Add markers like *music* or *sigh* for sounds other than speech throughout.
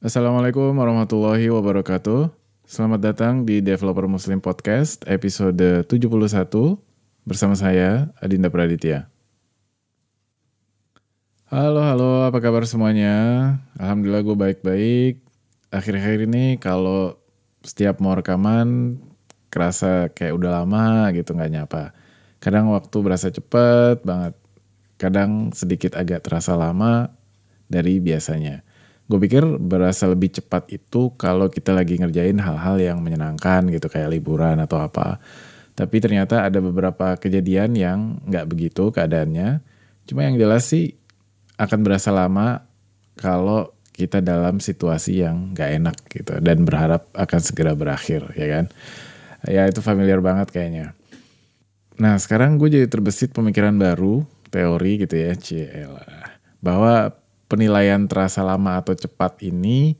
Assalamualaikum warahmatullahi wabarakatuh. Selamat datang di Developer Muslim Podcast episode 71 bersama saya Adinda Praditya. Halo, halo, apa kabar semuanya? Alhamdulillah gue baik-baik. Akhir-akhir ini kalau setiap mau rekaman kerasa kayak udah lama gitu nggak nyapa. Kadang waktu berasa cepet banget. Kadang sedikit agak terasa lama dari biasanya. Gue pikir berasa lebih cepat itu kalau kita lagi ngerjain hal-hal yang menyenangkan gitu kayak liburan atau apa. Tapi ternyata ada beberapa kejadian yang nggak begitu keadaannya. Cuma yang jelas sih akan berasa lama kalau kita dalam situasi yang nggak enak gitu dan berharap akan segera berakhir ya kan. Ya itu familiar banget kayaknya. Nah sekarang gue jadi terbesit pemikiran baru teori gitu ya, Ciela. Bahwa penilaian terasa lama atau cepat ini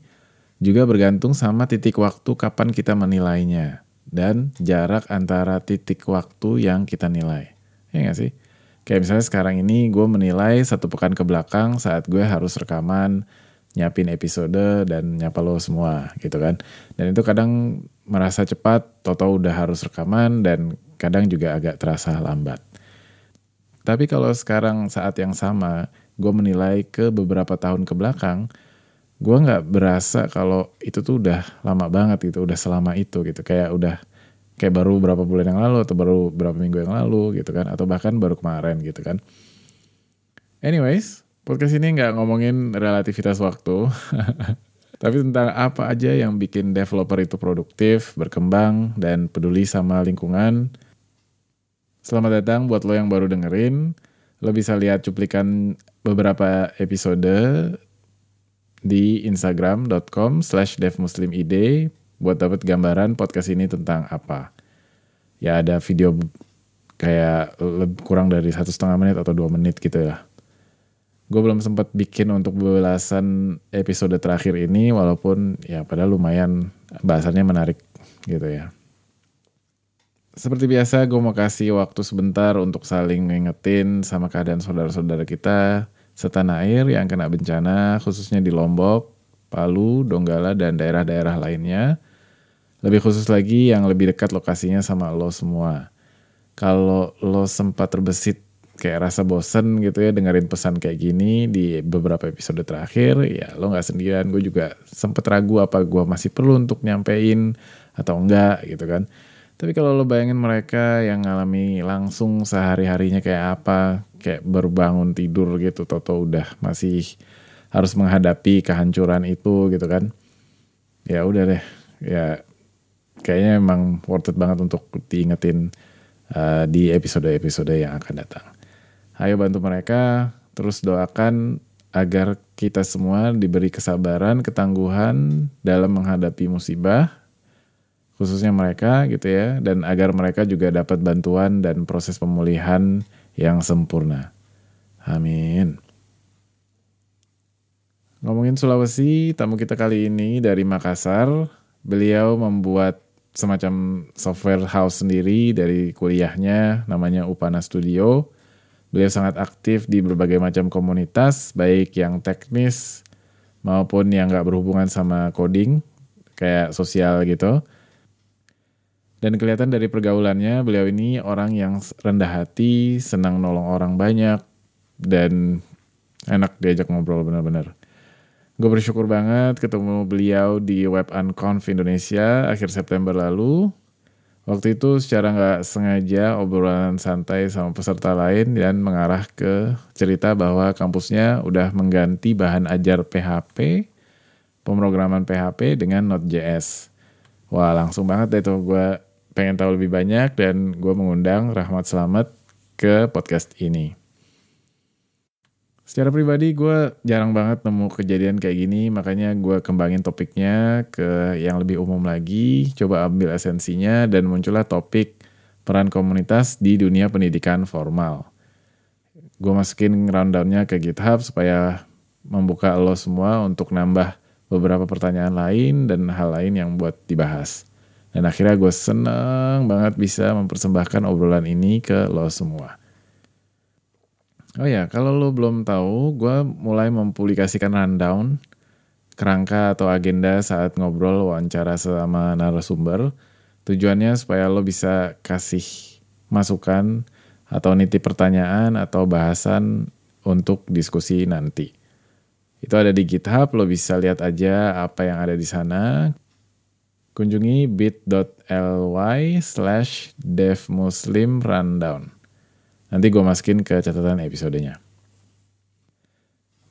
juga bergantung sama titik waktu kapan kita menilainya dan jarak antara titik waktu yang kita nilai. Ya gak sih? Kayak misalnya sekarang ini gue menilai satu pekan ke belakang saat gue harus rekaman, nyiapin episode dan nyapa lo semua gitu kan. Dan itu kadang merasa cepat, toto udah harus rekaman dan kadang juga agak terasa lambat. Tapi kalau sekarang saat yang sama, gue menilai ke beberapa tahun ke belakang, gue nggak berasa kalau itu tuh udah lama banget gitu, udah selama itu gitu, kayak udah kayak baru berapa bulan yang lalu atau baru berapa minggu yang lalu gitu kan, atau bahkan baru kemarin gitu kan. Anyways, podcast ini nggak ngomongin relativitas waktu, *laughs* tapi tentang apa aja yang bikin developer itu produktif, berkembang, dan peduli sama lingkungan. Selamat datang buat lo yang baru dengerin. Lo bisa lihat cuplikan beberapa episode di instagram.com slash devmuslimid buat dapat gambaran podcast ini tentang apa. Ya ada video kayak kurang dari satu setengah menit atau dua menit gitu ya. Gue belum sempat bikin untuk belasan episode terakhir ini walaupun ya padahal lumayan bahasannya menarik gitu ya. Seperti biasa, gue mau kasih waktu sebentar untuk saling ngingetin sama keadaan saudara-saudara kita setanah air yang kena bencana, khususnya di Lombok, Palu, Donggala, dan daerah-daerah lainnya. Lebih khusus lagi yang lebih dekat lokasinya sama lo semua. Kalau lo sempat terbesit kayak rasa bosen gitu ya dengerin pesan kayak gini di beberapa episode terakhir, ya lo gak sendirian. Gue juga sempet ragu apa gue masih perlu untuk nyampein atau enggak gitu kan tapi kalau lo bayangin mereka yang ngalami langsung sehari-harinya kayak apa, kayak baru bangun tidur gitu, toto udah masih harus menghadapi kehancuran itu gitu kan. Ya udah deh, ya kayaknya emang worth it banget untuk diingetin uh, di episode-episode yang akan datang. Ayo bantu mereka, terus doakan agar kita semua diberi kesabaran, ketangguhan dalam menghadapi musibah, khususnya mereka gitu ya dan agar mereka juga dapat bantuan dan proses pemulihan yang sempurna. Amin. Ngomongin Sulawesi, tamu kita kali ini dari Makassar. Beliau membuat semacam software house sendiri dari kuliahnya, namanya Upana Studio. Beliau sangat aktif di berbagai macam komunitas, baik yang teknis maupun yang nggak berhubungan sama coding, kayak sosial gitu. Dan kelihatan dari pergaulannya, beliau ini orang yang rendah hati, senang nolong orang banyak, dan enak diajak ngobrol benar-benar. Gue bersyukur banget ketemu beliau di Web Unconf Indonesia akhir September lalu. Waktu itu secara nggak sengaja obrolan santai sama peserta lain dan mengarah ke cerita bahwa kampusnya udah mengganti bahan ajar PHP, pemrograman PHP dengan Node.js. Wah langsung banget deh tuh gue pengen tahu lebih banyak dan gue mengundang Rahmat Selamat ke podcast ini. Secara pribadi gue jarang banget nemu kejadian kayak gini, makanya gue kembangin topiknya ke yang lebih umum lagi, coba ambil esensinya dan muncullah topik peran komunitas di dunia pendidikan formal. Gue masukin rundownnya ke GitHub supaya membuka lo semua untuk nambah beberapa pertanyaan lain dan hal lain yang buat dibahas. Dan akhirnya gue seneng banget bisa mempersembahkan obrolan ini ke lo semua. Oh ya, kalau lo belum tahu, gue mulai mempublikasikan rundown kerangka atau agenda saat ngobrol wawancara sama narasumber. Tujuannya supaya lo bisa kasih masukan atau nitip pertanyaan atau bahasan untuk diskusi nanti. Itu ada di GitHub, lo bisa lihat aja apa yang ada di sana. Kunjungi bit.ly slash devmuslimrundown. Nanti gue masukin ke catatan episodenya.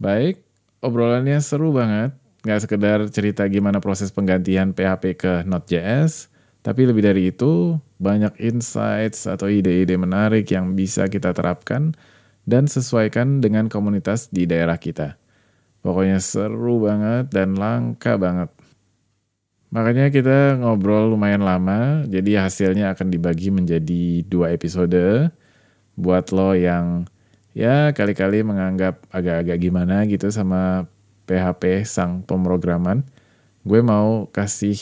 Baik, obrolannya seru banget. Nggak sekedar cerita gimana proses penggantian PHP ke Node.js, tapi lebih dari itu, banyak insights atau ide-ide menarik yang bisa kita terapkan dan sesuaikan dengan komunitas di daerah kita. Pokoknya seru banget dan langka banget. Makanya kita ngobrol lumayan lama, jadi hasilnya akan dibagi menjadi dua episode. Buat lo yang ya kali-kali menganggap agak-agak gimana gitu sama PHP sang pemrograman, gue mau kasih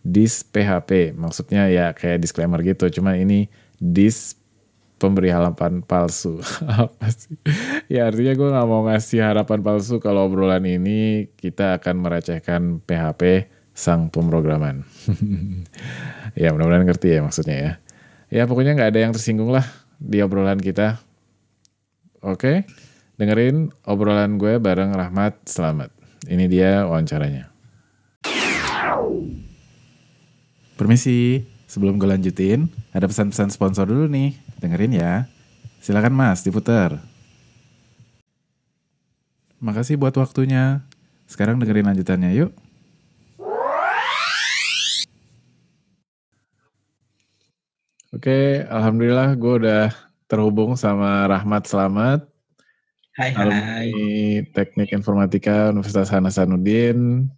dis PHP. Maksudnya ya kayak disclaimer gitu, cuma ini dis pemberi harapan palsu. *laughs* Apa sih? Ya artinya gue gak mau ngasih harapan palsu kalau obrolan ini kita akan merecehkan PHP sang pemrograman. *laughs* ya mudah-mudahan ngerti ya maksudnya ya. Ya pokoknya gak ada yang tersinggung lah di obrolan kita. Oke, dengerin obrolan gue bareng Rahmat Selamat. Ini dia wawancaranya. Permisi, sebelum gue lanjutin, ada pesan-pesan sponsor dulu nih. Dengerin ya. Silakan Mas, diputar. Makasih buat waktunya. Sekarang dengerin lanjutannya yuk. Oke, alhamdulillah gue udah terhubung sama Rahmat Selamat. Hai, hai. Teknik Informatika Universitas Hasanuddin.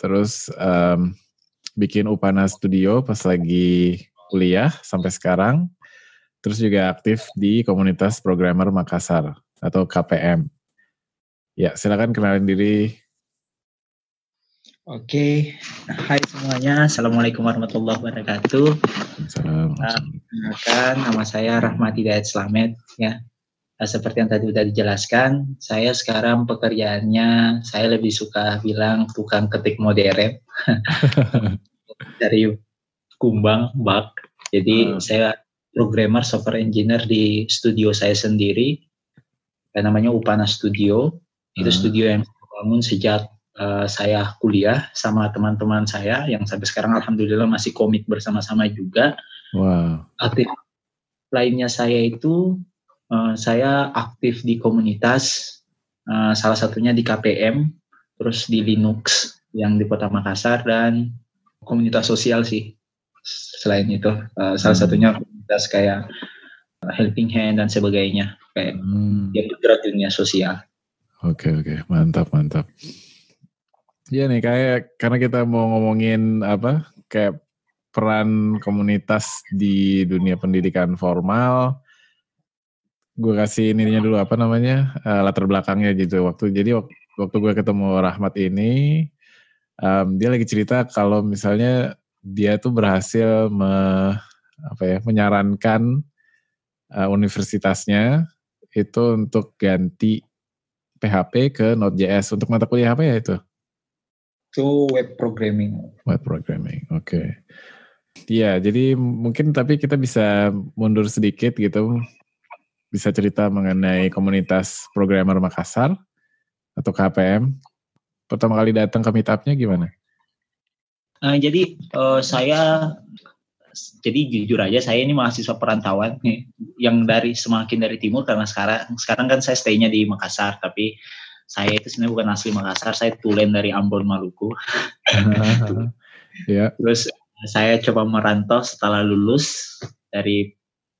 Terus um, bikin Upana Studio pas lagi kuliah sampai sekarang. Terus juga aktif di komunitas programmer Makassar atau KPM. Ya, silakan kenalin diri. Oke, hai semuanya. Assalamualaikum warahmatullahi wabarakatuh. Assalamualaikum. Nah, nama saya Rahmat Hidayat Slamet. Ya, nah, seperti yang tadi sudah dijelaskan, saya sekarang pekerjaannya saya lebih suka bilang tukang ketik modern *laughs* dari Kumbang, Bak. Jadi hmm. saya programmer software engineer di studio saya sendiri. Yang namanya Upana Studio. Itu hmm. studio yang saya bangun sejak uh, saya kuliah sama teman-teman saya yang sampai sekarang alhamdulillah masih komit bersama-sama juga. Wow. Aktif lainnya saya itu uh, saya aktif di komunitas uh, salah satunya di KPM, terus di Linux yang di Kota Makassar dan komunitas sosial sih. Selain itu uh, salah hmm. satunya komunitas kayak Helping Hand dan sebagainya kayak hmm. yang bergerak dunia sosial. Oke okay, oke okay. mantap mantap. Iya nih kayak karena kita mau ngomongin apa kayak peran komunitas di dunia pendidikan formal. Gue kasih ininya dulu apa namanya uh, latar belakangnya gitu waktu jadi waktu, gue ketemu Rahmat ini um, dia lagi cerita kalau misalnya dia tuh berhasil me, apa ya menyarankan uh, universitasnya itu untuk ganti PHP ke Node.js untuk mata kuliah apa ya itu? Itu web programming. Web programming, oke. Okay. Iya, jadi mungkin tapi kita bisa mundur sedikit gitu, bisa cerita mengenai komunitas programmer Makassar atau KPM. Pertama kali datang ke meetupnya gimana? Uh, jadi uh, saya, jadi jujur aja saya ini mahasiswa perantauan nih, yang dari semakin dari timur karena sekarang sekarang kan saya stay-nya di Makassar, tapi saya itu sebenarnya bukan asli Makassar, saya tulen dari Ambon Maluku. *laughs* ya. Terus saya coba merantau setelah lulus dari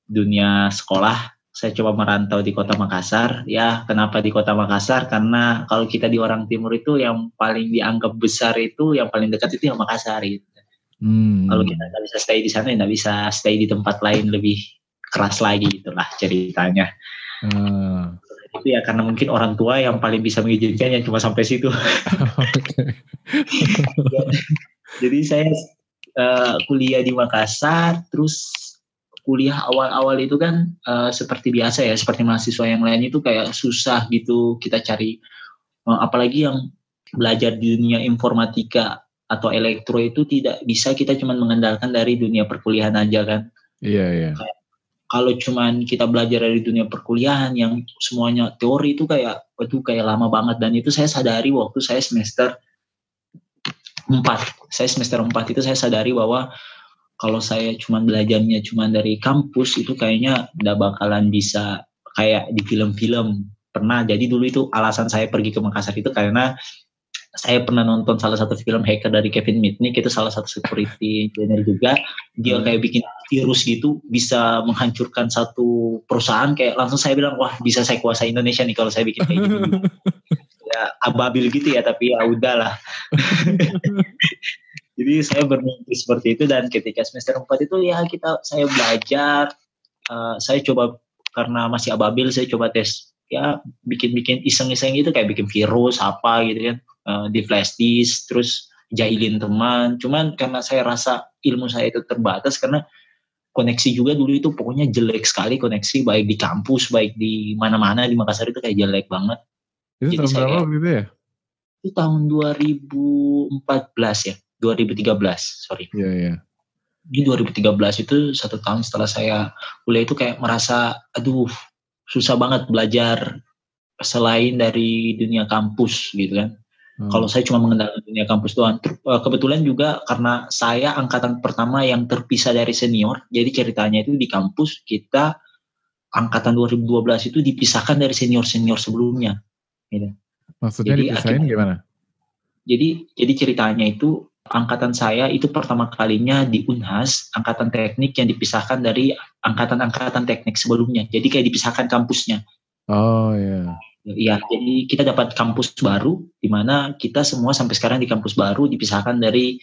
dunia sekolah. Saya coba merantau di kota Makassar. Ya, kenapa di kota Makassar? Karena kalau kita di orang timur itu yang paling dianggap besar itu, yang paling dekat itu yang Makassar. Gitu. Hmm. Kalau kita nggak bisa stay di sana, nggak bisa stay di tempat lain lebih keras lagi itulah ceritanya. Hmm. Itu ya karena mungkin orang tua yang paling bisa mengizinkan yang cuma sampai situ. *laughs* *laughs* Jadi saya uh, kuliah di Makassar, terus kuliah awal-awal itu kan uh, seperti biasa ya, seperti mahasiswa yang lain itu kayak susah gitu kita cari, uh, apalagi yang belajar di dunia informatika atau elektro itu tidak bisa kita cuma mengandalkan dari dunia perkuliahan aja kan. Iya, iya. Kalau cuman kita belajar dari dunia perkuliahan yang semuanya teori itu kayak itu kayak lama banget. Dan itu saya sadari waktu saya semester 4. Saya semester 4 itu saya sadari bahwa kalau saya cuma belajarnya cuma dari kampus itu kayaknya udah bakalan bisa kayak di film-film. Pernah. Jadi dulu itu alasan saya pergi ke Makassar itu karena saya pernah nonton salah satu film hacker dari Kevin Mitnick itu salah satu security engineer juga. Dia hmm. kayak bikin virus gitu bisa menghancurkan satu perusahaan. Kayak langsung saya bilang wah bisa saya kuasai Indonesia nih kalau saya bikin kayak gitu *laughs* ya ababil gitu ya tapi ya udahlah. *laughs* Jadi saya bermimpi seperti itu dan ketika semester 4 itu ya kita saya belajar uh, saya coba karena masih ababil saya coba tes ya bikin-bikin iseng-iseng itu kayak bikin virus apa gitu kan uh, di flash disk terus jahilin teman. Cuman karena saya rasa ilmu saya itu terbatas karena koneksi juga dulu itu pokoknya jelek sekali koneksi baik di kampus baik di mana-mana di Makassar itu kayak jelek banget. Itu Jadi tahun saya, berapa gitu ya? Itu tahun 2014 ya 2013 sorry. Iya iya. Di 2013 itu satu tahun setelah saya kuliah itu kayak merasa aduh susah banget belajar selain dari dunia kampus gitu kan hmm. kalau saya cuma mengenal dunia kampus doang eh, kebetulan juga karena saya angkatan pertama yang terpisah dari senior jadi ceritanya itu di kampus kita angkatan 2012 itu dipisahkan dari senior senior sebelumnya gitu. maksudnya jadi, dipisahin gimana jadi jadi ceritanya itu angkatan saya itu pertama kalinya di Unhas, angkatan teknik yang dipisahkan dari angkatan-angkatan teknik sebelumnya. Jadi kayak dipisahkan kampusnya. Oh iya. Iya, jadi kita dapat kampus baru di mana kita semua sampai sekarang di kampus baru dipisahkan dari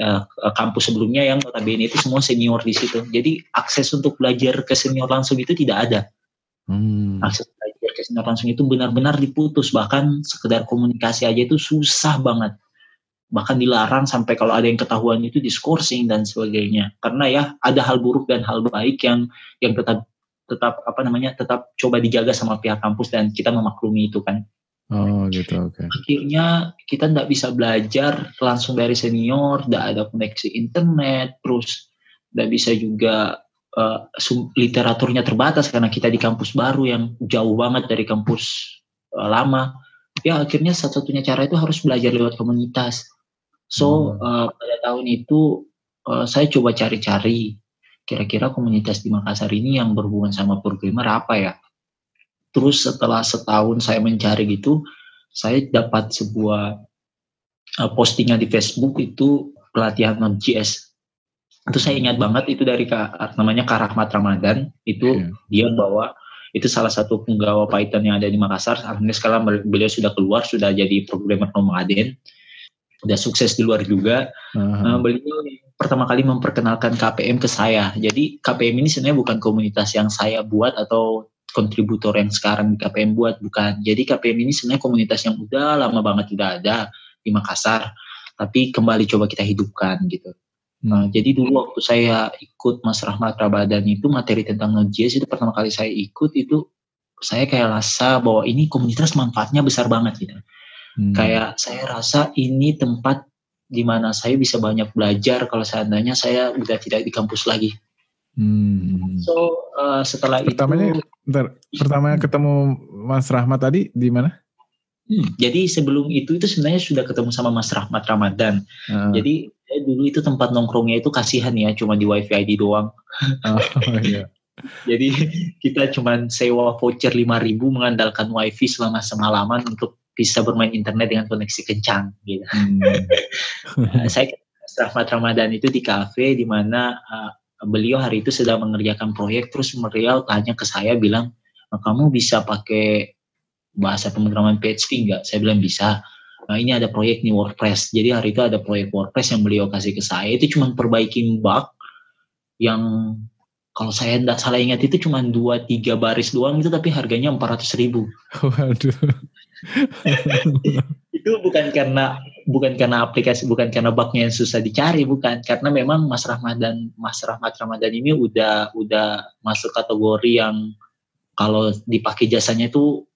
uh, kampus sebelumnya yang notabene itu semua senior di situ. Jadi akses untuk belajar ke senior langsung itu tidak ada. Hmm. Akses belajar ke senior langsung itu benar-benar diputus bahkan sekedar komunikasi aja itu susah banget bahkan dilarang sampai kalau ada yang ketahuan itu diskorsing dan sebagainya karena ya ada hal buruk dan hal baik yang yang tetap tetap apa namanya tetap coba dijaga sama pihak kampus dan kita memaklumi itu kan. Oh gitu oke. Okay. akhirnya kita tidak bisa belajar langsung dari senior tidak ada koneksi internet terus tidak bisa juga uh, literaturnya terbatas karena kita di kampus baru yang jauh banget dari kampus uh, lama. Ya akhirnya satu-satunya cara itu harus belajar lewat komunitas. So uh, pada tahun itu uh, saya coba cari-cari kira-kira komunitas di Makassar ini yang berhubungan sama programmer apa ya. Terus setelah setahun saya mencari gitu, saya dapat sebuah uh, postingan di Facebook itu pelatihan Node.js. Itu saya ingat banget itu dari Kak, namanya Kak Rahmat Ramadan. Itu yeah. dia bawa itu salah satu penggawa Python yang ada di Makassar. Alhamdulillah sekarang beliau sudah keluar, sudah jadi programmer nomaden udah sukses di luar juga. Uh-huh. Uh, beliau pertama kali memperkenalkan KPM ke saya. Jadi KPM ini sebenarnya bukan komunitas yang saya buat atau kontributor yang sekarang KPM buat, bukan. Jadi KPM ini sebenarnya komunitas yang udah lama banget tidak ada di Makassar, tapi kembali coba kita hidupkan gitu. Hmm. Nah, jadi dulu waktu saya ikut Mas Rahmat Rabadan itu materi tentang Node.js itu pertama kali saya ikut itu saya kayak rasa bahwa ini komunitas manfaatnya besar banget gitu. Hmm. Kayak saya rasa ini tempat di mana saya bisa banyak belajar kalau seandainya saya udah tidak di kampus lagi. Hmm. So uh, setelah pertamanya, itu, bentar, pertama ketemu Mas Rahmat tadi di mana? Hmm, jadi sebelum itu itu sebenarnya sudah ketemu sama Mas Rahmat Ramadan. Uh. Jadi eh, dulu itu tempat nongkrongnya itu kasihan ya, cuma di WiFi ID doang. Oh, iya. *laughs* jadi kita cuma sewa voucher 5000 mengandalkan WiFi selama semalaman untuk bisa bermain internet dengan koneksi kencang gitu. Hmm. nah, *laughs* saya Rahmat Ramadan itu di kafe di mana uh, beliau hari itu sedang mengerjakan proyek terus beliau tanya ke saya bilang nah, kamu bisa pakai bahasa pemrograman PHP enggak? Saya bilang bisa. Nah, ini ada proyek nih WordPress. Jadi hari itu ada proyek WordPress yang beliau kasih ke saya itu cuma perbaikin bug yang kalau saya tidak salah ingat itu cuma dua tiga baris doang itu tapi harganya empat ratus ribu. Waduh. *laughs* itu bukan karena bukan karena aplikasi bukan karena bugnya yang susah dicari bukan karena memang Mas Rahmat dan Mas Rahmat Ramadan ini udah udah masuk kategori yang kalau dipakai jasanya itu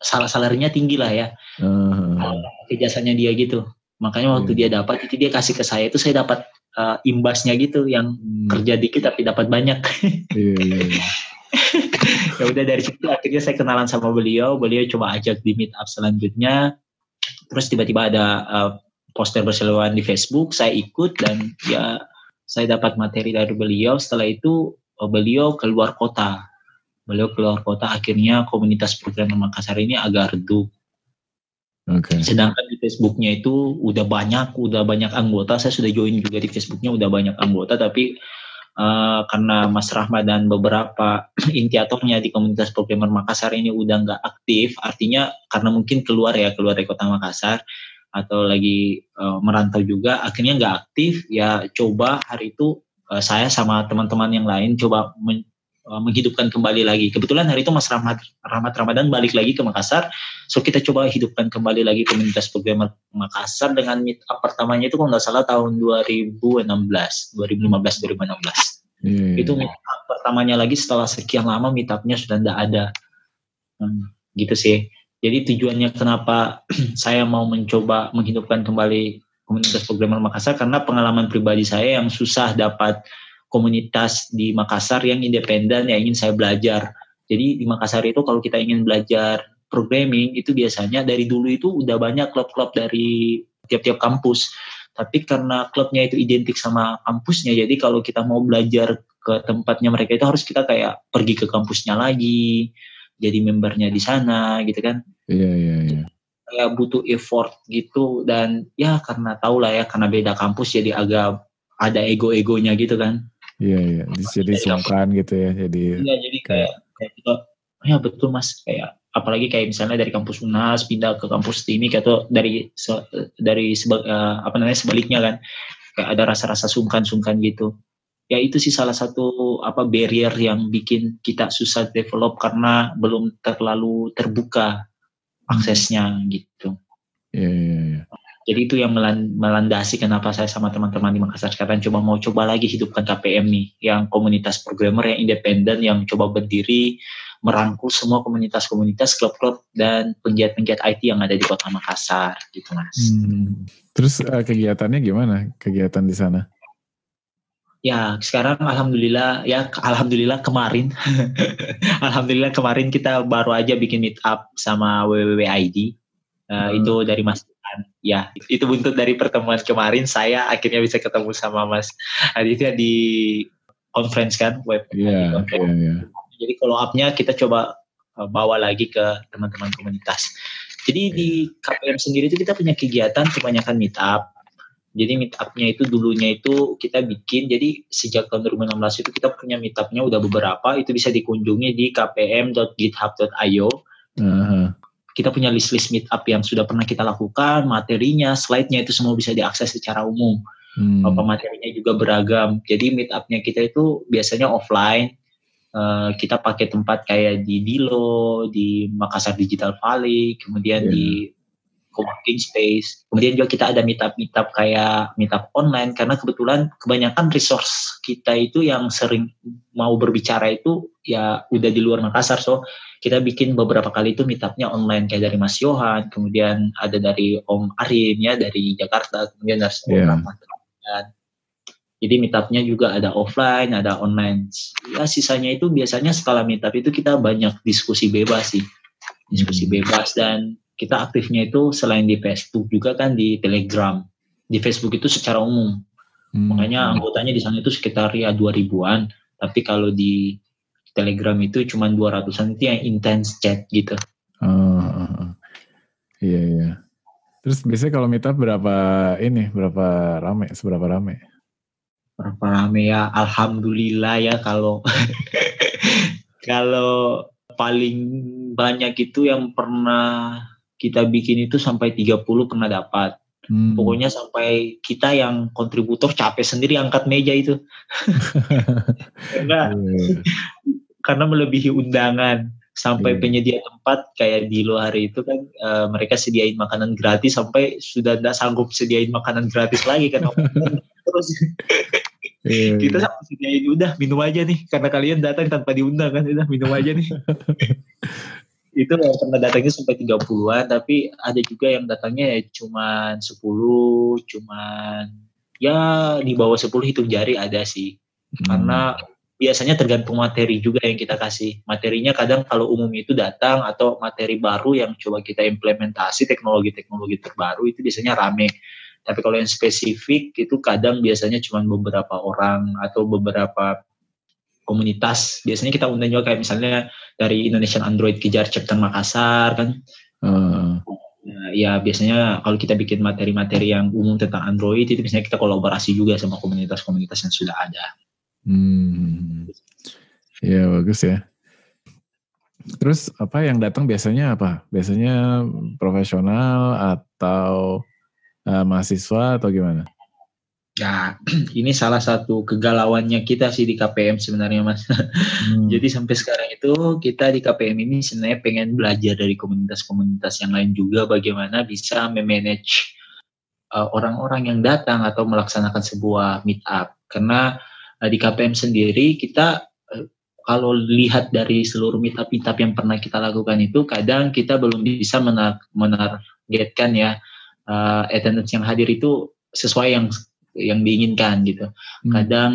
salah salarinya tinggi lah ya. Uh, kalau pakai jasanya dia gitu. Makanya waktu yeah. dia dapat itu dia kasih ke saya itu saya dapat uh, imbasnya gitu yang hmm. kerja dikit tapi dapat banyak. *laughs* yeah, yeah, yeah. *laughs* ya udah dari situ akhirnya saya kenalan sama beliau. Beliau coba ajak di meet up selanjutnya. Terus tiba-tiba ada uh, poster berseluruhan di Facebook, saya ikut dan ya saya dapat materi dari beliau. Setelah itu uh, beliau keluar kota beliau keluar kota akhirnya komunitas program Makassar ini agak redup. Okay. Sedangkan di Facebooknya itu udah banyak, udah banyak anggota. Saya sudah join juga di Facebooknya udah banyak anggota, tapi uh, karena Mas Rahmat dan beberapa *clears throat* intiatornya di komunitas programmer Makassar ini udah nggak aktif, artinya karena mungkin keluar ya keluar dari kota Makassar atau lagi uh, merantau juga, akhirnya nggak aktif. Ya coba hari itu uh, saya sama teman-teman yang lain coba Uh, menghidupkan kembali lagi. Kebetulan hari itu Mas Rahmat, Rahmat Ramadan balik lagi ke Makassar, so kita coba hidupkan kembali lagi komunitas program Makassar dengan meet up pertamanya itu kalau nggak salah tahun 2016, 2015, 2016. Yeah. Itu meet up pertamanya lagi setelah sekian lama meet upnya sudah tidak ada. Hmm, gitu sih. Jadi tujuannya kenapa *clears throat* saya mau mencoba menghidupkan kembali komunitas programmer Makassar karena pengalaman pribadi saya yang susah dapat komunitas di Makassar yang independen yang ingin saya belajar. Jadi di Makassar itu kalau kita ingin belajar programming itu biasanya dari dulu itu udah banyak klub-klub dari tiap-tiap kampus. Tapi karena klubnya itu identik sama kampusnya, jadi kalau kita mau belajar ke tempatnya mereka itu harus kita kayak pergi ke kampusnya lagi, jadi membernya di sana gitu kan. Iya, iya, iya. Kayak butuh effort gitu dan ya karena tau lah ya karena beda kampus jadi agak ada ego-egonya gitu kan. Iya iya, jadi sungkan gitu ya. Jadi Iya, jadi kayak kayak kita ya betul Mas kayak apalagi kayak misalnya dari kampus Unas pindah ke kampus Timik atau dari dari seba, uh, apa namanya sebaliknya kan kayak ada rasa-rasa sungkan-sungkan gitu. Ya itu sih salah satu apa barrier yang bikin kita susah develop karena belum terlalu terbuka aksesnya gitu. Iya iya iya. Jadi itu yang melandasi kenapa saya sama teman-teman di Makassar sekarang coba mau coba lagi hidupkan KPM nih, yang komunitas programmer yang independen yang coba berdiri merangkul semua komunitas-komunitas, klub-klub dan penggiat-penggiat IT yang ada di Kota Makassar gitu mas. Hmm. Terus uh, kegiatannya gimana? Kegiatan di sana? Ya sekarang alhamdulillah ya alhamdulillah kemarin *laughs* alhamdulillah kemarin kita baru aja bikin meet up sama WWWID uh, hmm. itu dari Mas ya itu buntut dari pertemuan kemarin saya akhirnya bisa ketemu sama Mas Aditya di conference kan web yeah, conference. Yeah, yeah. jadi follow upnya kita coba uh, bawa lagi ke teman-teman komunitas jadi yeah. di KPM sendiri itu kita punya kegiatan kebanyakan meet up jadi meet up-nya itu dulunya itu kita bikin, jadi sejak tahun 2016 itu kita punya meet up-nya udah beberapa, itu bisa dikunjungi di kpm.github.io. Uh -huh kita punya list-list meetup yang sudah pernah kita lakukan, materinya, slide-nya itu semua bisa diakses secara umum. Hmm. Apa materinya juga beragam. Jadi meetupnya kita itu biasanya offline. Uh, kita pakai tempat kayak di Dilo, di Makassar Digital Valley, kemudian yeah. di co-working space. Kemudian juga kita ada meetup-meetup kayak meetup online karena kebetulan kebanyakan resource kita itu yang sering mau berbicara itu ya udah di luar Makassar. So kita bikin beberapa kali itu meetupnya online kayak dari Mas Yohan, kemudian ada dari Om Arin ya dari Jakarta, kemudian dari yeah. Rahmat. Jadi meetupnya juga ada offline, ada online. Ya sisanya itu biasanya setelah meetup itu kita banyak diskusi bebas sih, diskusi hmm. bebas dan kita aktifnya itu selain di Facebook juga kan di Telegram. Di Facebook itu secara umum. Hmm. Makanya anggotanya di sana itu sekitar ya dua ribuan. Tapi kalau di Telegram itu cuma dua ratusan itu yang intens chat gitu. Oh, iya iya. Terus biasanya kalau meetup berapa ini, berapa rame, seberapa rame? Berapa rame ya? Alhamdulillah ya kalau *laughs* kalau paling banyak itu yang pernah kita bikin itu sampai 30 pernah dapat. Hmm. Pokoknya sampai kita yang kontributor capek sendiri angkat meja itu. *laughs* karena yeah. karena melebihi undangan sampai yeah. penyedia tempat kayak di luar hari itu kan uh, mereka sediain makanan gratis sampai sudah tidak sanggup sediain makanan gratis lagi karena *laughs* terus yeah, kita yeah. sediain udah minum aja nih karena kalian datang tanpa diundang kan udah minum aja nih *laughs* itu yang pernah datangnya sampai 30-an tapi ada juga yang datangnya ya cuman 10 cuman ya di bawah 10 hitung jari ada sih. Hmm. karena biasanya tergantung materi juga yang kita kasih. Materinya kadang kalau umum itu datang atau materi baru yang coba kita implementasi teknologi-teknologi terbaru itu biasanya rame. Tapi kalau yang spesifik itu kadang biasanya cuma beberapa orang atau beberapa komunitas biasanya kita undang juga kayak misalnya dari Indonesian Android kejar chapter Makassar kan uh. Nah, ya biasanya kalau kita bikin materi-materi yang umum tentang Android itu biasanya kita kolaborasi juga sama komunitas-komunitas yang sudah ada. Hmm. Ya bagus ya. Terus apa yang datang biasanya apa? Biasanya profesional atau uh, mahasiswa atau gimana? Ya, *clears throat* ini salah satu kegalauannya kita sih di KPM sebenarnya Mas. Hmm. *laughs* Jadi sampai sekarang itu kita di KPM ini sebenarnya pengen belajar dari komunitas-komunitas yang lain juga bagaimana bisa memanage uh, orang-orang yang datang atau melaksanakan sebuah meet up. Karena uh, di KPM sendiri kita uh, kalau lihat dari seluruh meet up meet up yang pernah kita lakukan itu kadang kita belum bisa menar menargetkan ya uh, attendance yang hadir itu sesuai yang yang diinginkan gitu. Hmm. Kadang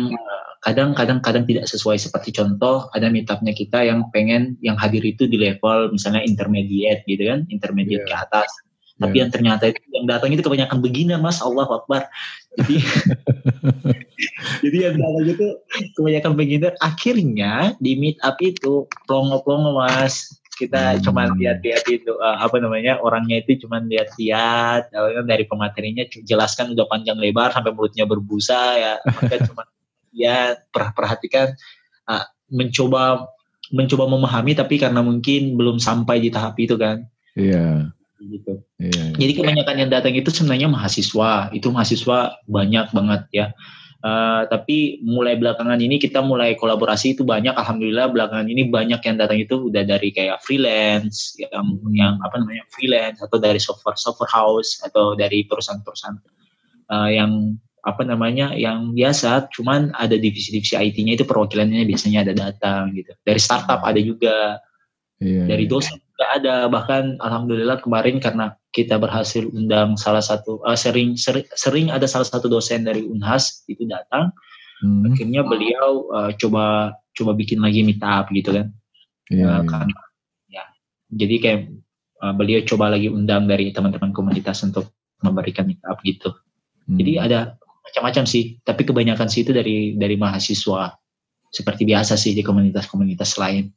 kadang kadang kadang tidak sesuai seperti contoh ada meetupnya kita yang pengen yang hadir itu di level misalnya intermediate gitu kan, intermediate yeah. ke atas. Tapi yeah. yang ternyata itu yang datang itu kebanyakan begini Mas, Allah Akbar. Jadi *laughs* jadi yang datang itu kebanyakan begini akhirnya di meet up itu plongo-plongo Mas kita cuma lihat-lihat itu uh, apa namanya orangnya itu cuma lihat-lihat dari pematerinya jelaskan udah panjang lebar sampai mulutnya berbusa ya. Maka cuma ya perhatikan uh, mencoba mencoba memahami tapi karena mungkin belum sampai di tahap itu kan. Iya. Yeah. gitu. Yeah, yeah. jadi kebanyakan yang datang itu sebenarnya mahasiswa. Itu mahasiswa banyak banget ya Uh, tapi mulai belakangan ini kita mulai kolaborasi itu banyak. Alhamdulillah belakangan ini banyak yang datang itu udah dari kayak freelance yang yang apa namanya freelance atau dari software software house atau dari perusahaan-perusahaan uh, yang apa namanya yang biasa. Cuman ada divisi-divisi IT-nya itu perwakilannya biasanya ada datang gitu. Dari startup ada juga. Yeah, dari iya. dosen ada bahkan alhamdulillah kemarin karena kita berhasil undang salah satu uh, sering, sering sering ada salah satu dosen dari Unhas itu datang hmm. akhirnya beliau uh, coba coba bikin lagi meet up gitu kan yeah, uh, kan ya jadi kayak uh, beliau coba lagi undang dari teman-teman komunitas untuk memberikan meet up gitu hmm. jadi ada macam-macam sih tapi kebanyakan sih itu dari dari mahasiswa seperti biasa sih di komunitas-komunitas lain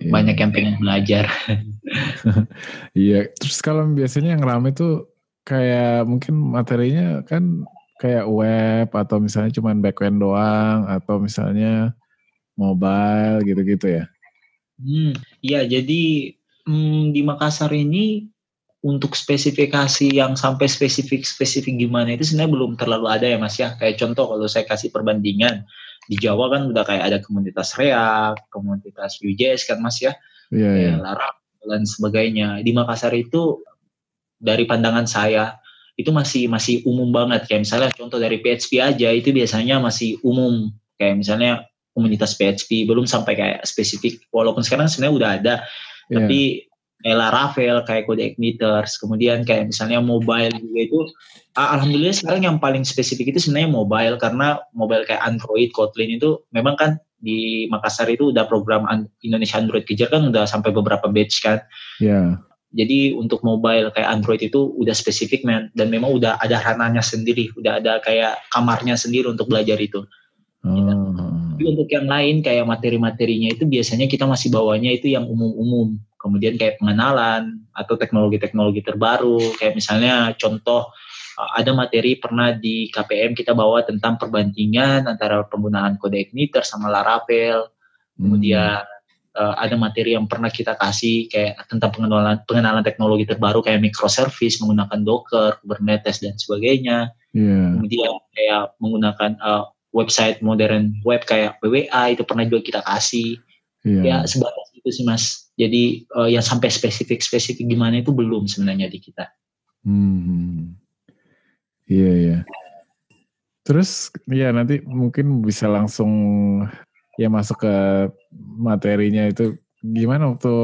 yeah. banyak yang pengen belajar. *laughs* *laughs* Iya, terus kalau biasanya yang ramai tuh kayak mungkin materinya kan kayak web atau misalnya cuma backend doang atau misalnya mobile gitu-gitu ya. Hmm, iya jadi hmm, di Makassar ini untuk spesifikasi yang sampai spesifik spesifik gimana itu sebenarnya belum terlalu ada ya Mas ya. Kayak contoh kalau saya kasih perbandingan di Jawa kan udah kayak ada komunitas React, komunitas UJS kan Mas ya, yeah, yeah. Larap dan sebagainya. Di Makassar itu dari pandangan saya itu masih masih umum banget kayak misalnya contoh dari PHP aja itu biasanya masih umum kayak misalnya komunitas PHP belum sampai kayak spesifik walaupun sekarang sebenarnya udah ada yeah. tapi kayak Laravel, kayak Code Igniters, kemudian kayak misalnya mobile juga itu, alhamdulillah sekarang yang paling spesifik itu sebenarnya mobile karena mobile kayak Android, Kotlin itu memang kan di Makassar itu udah program Indonesia Android kejar kan udah sampai beberapa batch kan. Iya. Yeah. Jadi untuk mobile kayak Android itu udah spesifik man dan memang udah ada rananya sendiri, udah ada kayak kamarnya sendiri untuk belajar itu. Oh. Tapi untuk yang lain kayak materi-materinya itu biasanya kita masih bawanya itu yang umum-umum. Kemudian kayak pengenalan atau teknologi-teknologi terbaru. Kayak misalnya contoh ada materi pernah di KPM kita bawa tentang perbandingan antara penggunaan kode igniter sama Laravel. Kemudian hmm. uh, ada materi yang pernah kita kasih kayak tentang pengenalan pengenalan teknologi terbaru kayak microservice menggunakan Docker, Kubernetes dan sebagainya. Yeah. Kemudian kayak menggunakan uh, website modern web kayak WWA itu pernah juga kita kasih. Yeah. Ya sebatas itu sih mas. Jadi uh, yang sampai spesifik spesifik gimana itu belum sebenarnya di kita. Hmm. Iya iya. Terus ya nanti mungkin bisa langsung ya masuk ke materinya itu gimana waktu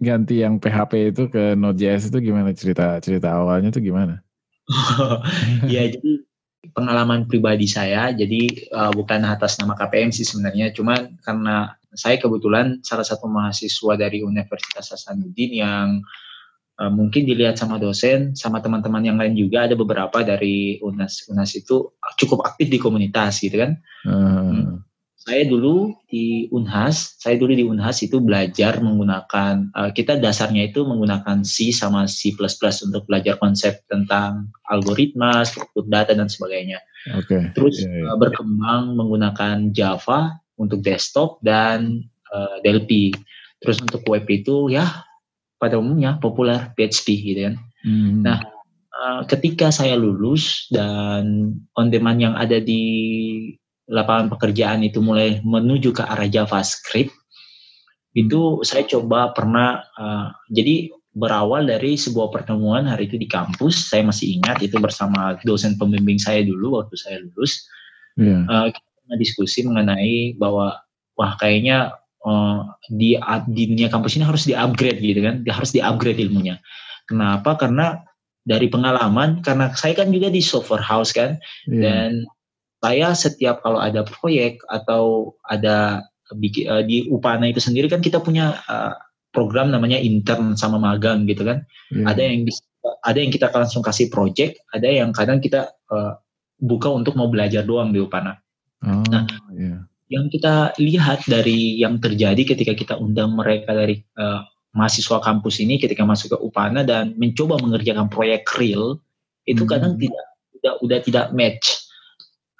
ganti yang PHP itu ke Node.js itu gimana cerita cerita awalnya tuh gimana? *laughs* ya jadi pengalaman pribadi saya jadi uh, bukan atas nama KPM sih sebenarnya cuma karena saya kebetulan salah satu mahasiswa dari Universitas Hasanuddin yang mungkin dilihat sama dosen sama teman-teman yang lain juga ada beberapa dari UNAS UNAS itu cukup aktif di komunitas gitu kan. Hmm. Saya dulu di Unhas, saya dulu di Unhas itu belajar menggunakan uh, kita dasarnya itu menggunakan C sama C++ untuk belajar konsep tentang algoritma, struktur data dan sebagainya. Okay. Terus yeah, yeah. Uh, berkembang menggunakan Java untuk desktop dan uh, Delphi. Terus untuk web itu ya pada umumnya populer PHP gitu kan. Hmm. Nah, uh, ketika saya lulus dan on demand yang ada di lapangan pekerjaan itu mulai menuju ke arah JavaScript, itu saya coba pernah uh, jadi berawal dari sebuah pertemuan hari itu di kampus saya masih ingat itu bersama dosen pembimbing saya dulu waktu saya lulus yeah. Iya. uh, kita diskusi mengenai bahwa wah kayaknya uh, di di dunia kampus ini harus di-upgrade gitu kan, harus di-upgrade ilmunya. Kenapa? Karena dari pengalaman, karena saya kan juga di software house kan, yeah. dan saya setiap kalau ada proyek atau ada uh, di Upana itu sendiri kan kita punya uh, program namanya intern sama magang gitu kan. Yeah. Ada yang ada yang kita langsung kasih project, ada yang kadang kita uh, buka untuk mau belajar doang di Upana. Oh, nah, yeah yang kita lihat dari yang terjadi ketika kita undang mereka dari uh, mahasiswa kampus ini ketika masuk ke UPANA dan mencoba mengerjakan proyek real itu hmm. kadang tidak udah udah tidak match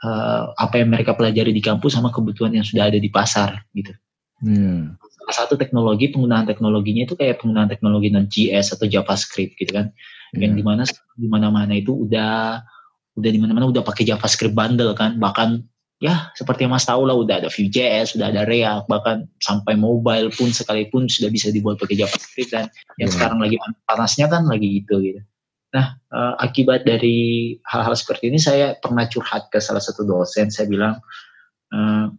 uh, apa yang mereka pelajari di kampus sama kebutuhan yang sudah ada di pasar gitu. Yeah. Salah satu teknologi penggunaan teknologinya itu kayak penggunaan teknologi non JS atau JavaScript gitu kan, yeah. yang di mana di mana-mana itu udah udah di mana-mana udah pakai JavaScript bundle kan, bahkan ya seperti yang Mas tahu lah udah ada Vue.js, sudah ada React, bahkan sampai mobile pun sekalipun sudah bisa dibuat pakai JavaScript dan yang yeah. sekarang lagi panasnya kan lagi gitu gitu. Nah, uh, akibat dari hal-hal seperti ini saya pernah curhat ke salah satu dosen, saya bilang uh,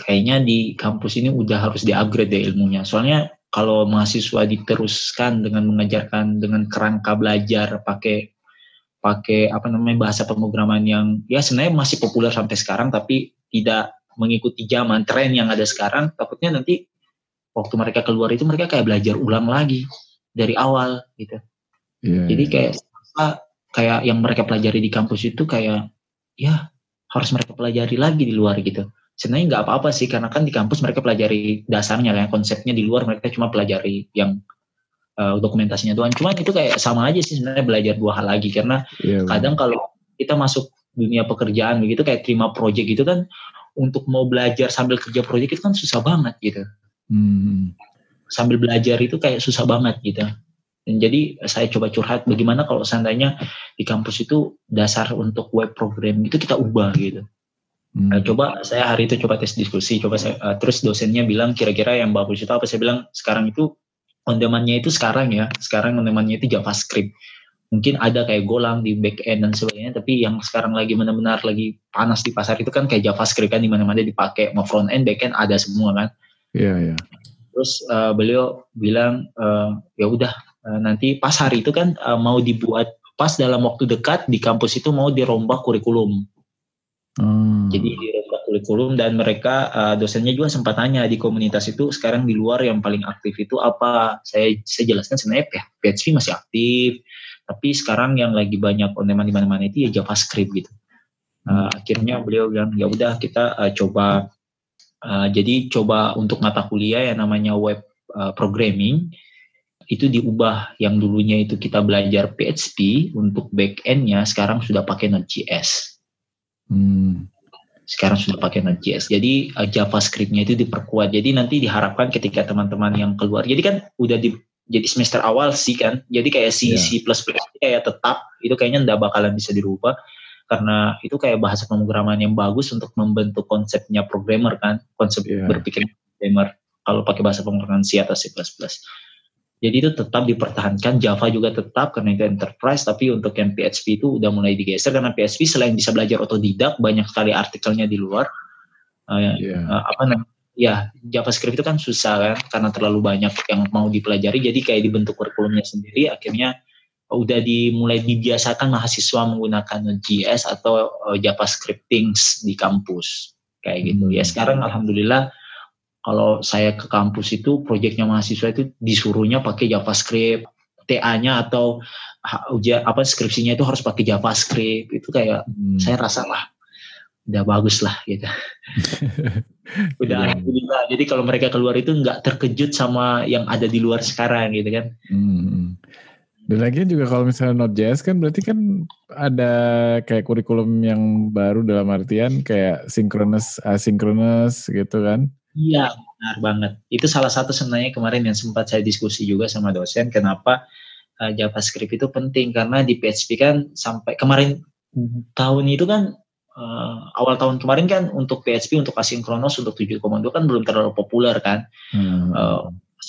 kayaknya di kampus ini udah harus di-upgrade deh ilmunya. Soalnya kalau mahasiswa diteruskan dengan mengajarkan dengan kerangka belajar pakai pakai apa namanya bahasa pemrograman yang ya sebenarnya masih populer sampai sekarang tapi tidak mengikuti zaman tren yang ada sekarang takutnya nanti waktu mereka keluar itu mereka kayak belajar ulang lagi dari awal gitu yeah, jadi iya. kayak yeah. kayak yang mereka pelajari di kampus itu kayak ya harus mereka pelajari lagi di luar gitu sebenarnya nggak apa-apa sih karena kan di kampus mereka pelajari dasarnya kayak konsepnya di luar mereka cuma pelajari yang uh, dokumentasinya doang. Cuma itu kayak sama aja sih sebenarnya belajar dua hal lagi karena yeah, kadang kalau kita masuk dunia pekerjaan begitu kayak terima project gitu kan untuk mau belajar sambil kerja project itu kan susah banget gitu. Hmm. Sambil belajar itu kayak susah banget gitu. Dan jadi saya coba curhat bagaimana kalau seandainya di kampus itu dasar untuk web program itu kita ubah gitu. Hmm. Nah, coba saya hari itu coba tes diskusi, coba saya uh, terus dosennya bilang kira-kira yang bagus itu apa? Saya bilang sekarang itu on demand-nya itu sekarang ya, sekarang on demand-nya itu JavaScript. Mungkin ada kayak Golang di back end dan sebagainya, tapi yang sekarang lagi benar-benar lagi panas di pasar itu kan kayak JavaScript kan di mana-mana dipakai, mau front end, back end ada semua kan. Iya, yeah, iya. Yeah. Terus uh, beliau bilang uh, ya udah uh, nanti pas hari itu kan uh, mau dibuat pas dalam waktu dekat di kampus itu mau dirombak kurikulum. Hmm. Jadi kurikulum dan mereka uh, dosennya juga sempat tanya di komunitas itu sekarang di luar yang paling aktif itu apa? Saya saya jelaskan sebenarnya PHP masih aktif tapi sekarang yang lagi banyak on demand di mana-mana itu ya JavaScript gitu. Uh, akhirnya beliau bilang ya udah kita uh, coba uh, jadi coba untuk mata kuliah yang namanya web uh, programming itu diubah. Yang dulunya itu kita belajar PHP untuk back endnya sekarang sudah pakai Node.js. Hmm sekarang sudah pakai Node.js. Jadi uh, JavaScript-nya itu diperkuat. Jadi nanti diharapkan ketika teman-teman yang keluar, jadi kan udah di jadi semester awal sih kan. Jadi kayak C, yeah. C++ kayak tetap itu kayaknya nggak bakalan bisa dirubah karena itu kayak bahasa pemrograman yang bagus untuk membentuk konsepnya programmer kan, konsep yeah. berpikir programmer kalau pakai bahasa pemrograman C atau C++. Jadi itu tetap dipertahankan, Java juga tetap karena itu enterprise, tapi untuk yang PHP itu udah mulai digeser karena PHP selain bisa belajar otodidak, banyak sekali artikelnya di luar. Uh, yeah. uh, apa namanya? Ya, JavaScript itu kan susah kan, karena terlalu banyak yang mau dipelajari, jadi kayak dibentuk kurikulumnya sendiri, akhirnya udah dimulai dibiasakan mahasiswa menggunakan Node.js atau uh, JavaScripting di kampus kayak gitu. Ya, hmm. Ya sekarang alhamdulillah kalau saya ke kampus itu proyeknya mahasiswa itu disuruhnya pakai JavaScript, TA-nya atau apa skripsinya itu harus pakai JavaScript. Itu kayak hmm. saya rasa lah udah bagus lah gitu. *laughs* udah yeah. alhamdulillah. Jadi kalau mereka keluar itu nggak terkejut sama yang ada di luar sekarang gitu kan. Hmm. Dan lagi juga kalau misalnya Node.js kan berarti kan ada kayak kurikulum yang baru dalam artian kayak synchronous, asynchronous gitu kan. Iya, benar banget. Itu salah satu sebenarnya kemarin yang sempat saya diskusi juga sama dosen, kenapa uh, JavaScript itu penting karena di PHP kan sampai kemarin tahun itu kan uh, awal tahun kemarin kan untuk PHP untuk asinkronos untuk 7,2 kan belum terlalu populer kan. Hmm. Uh,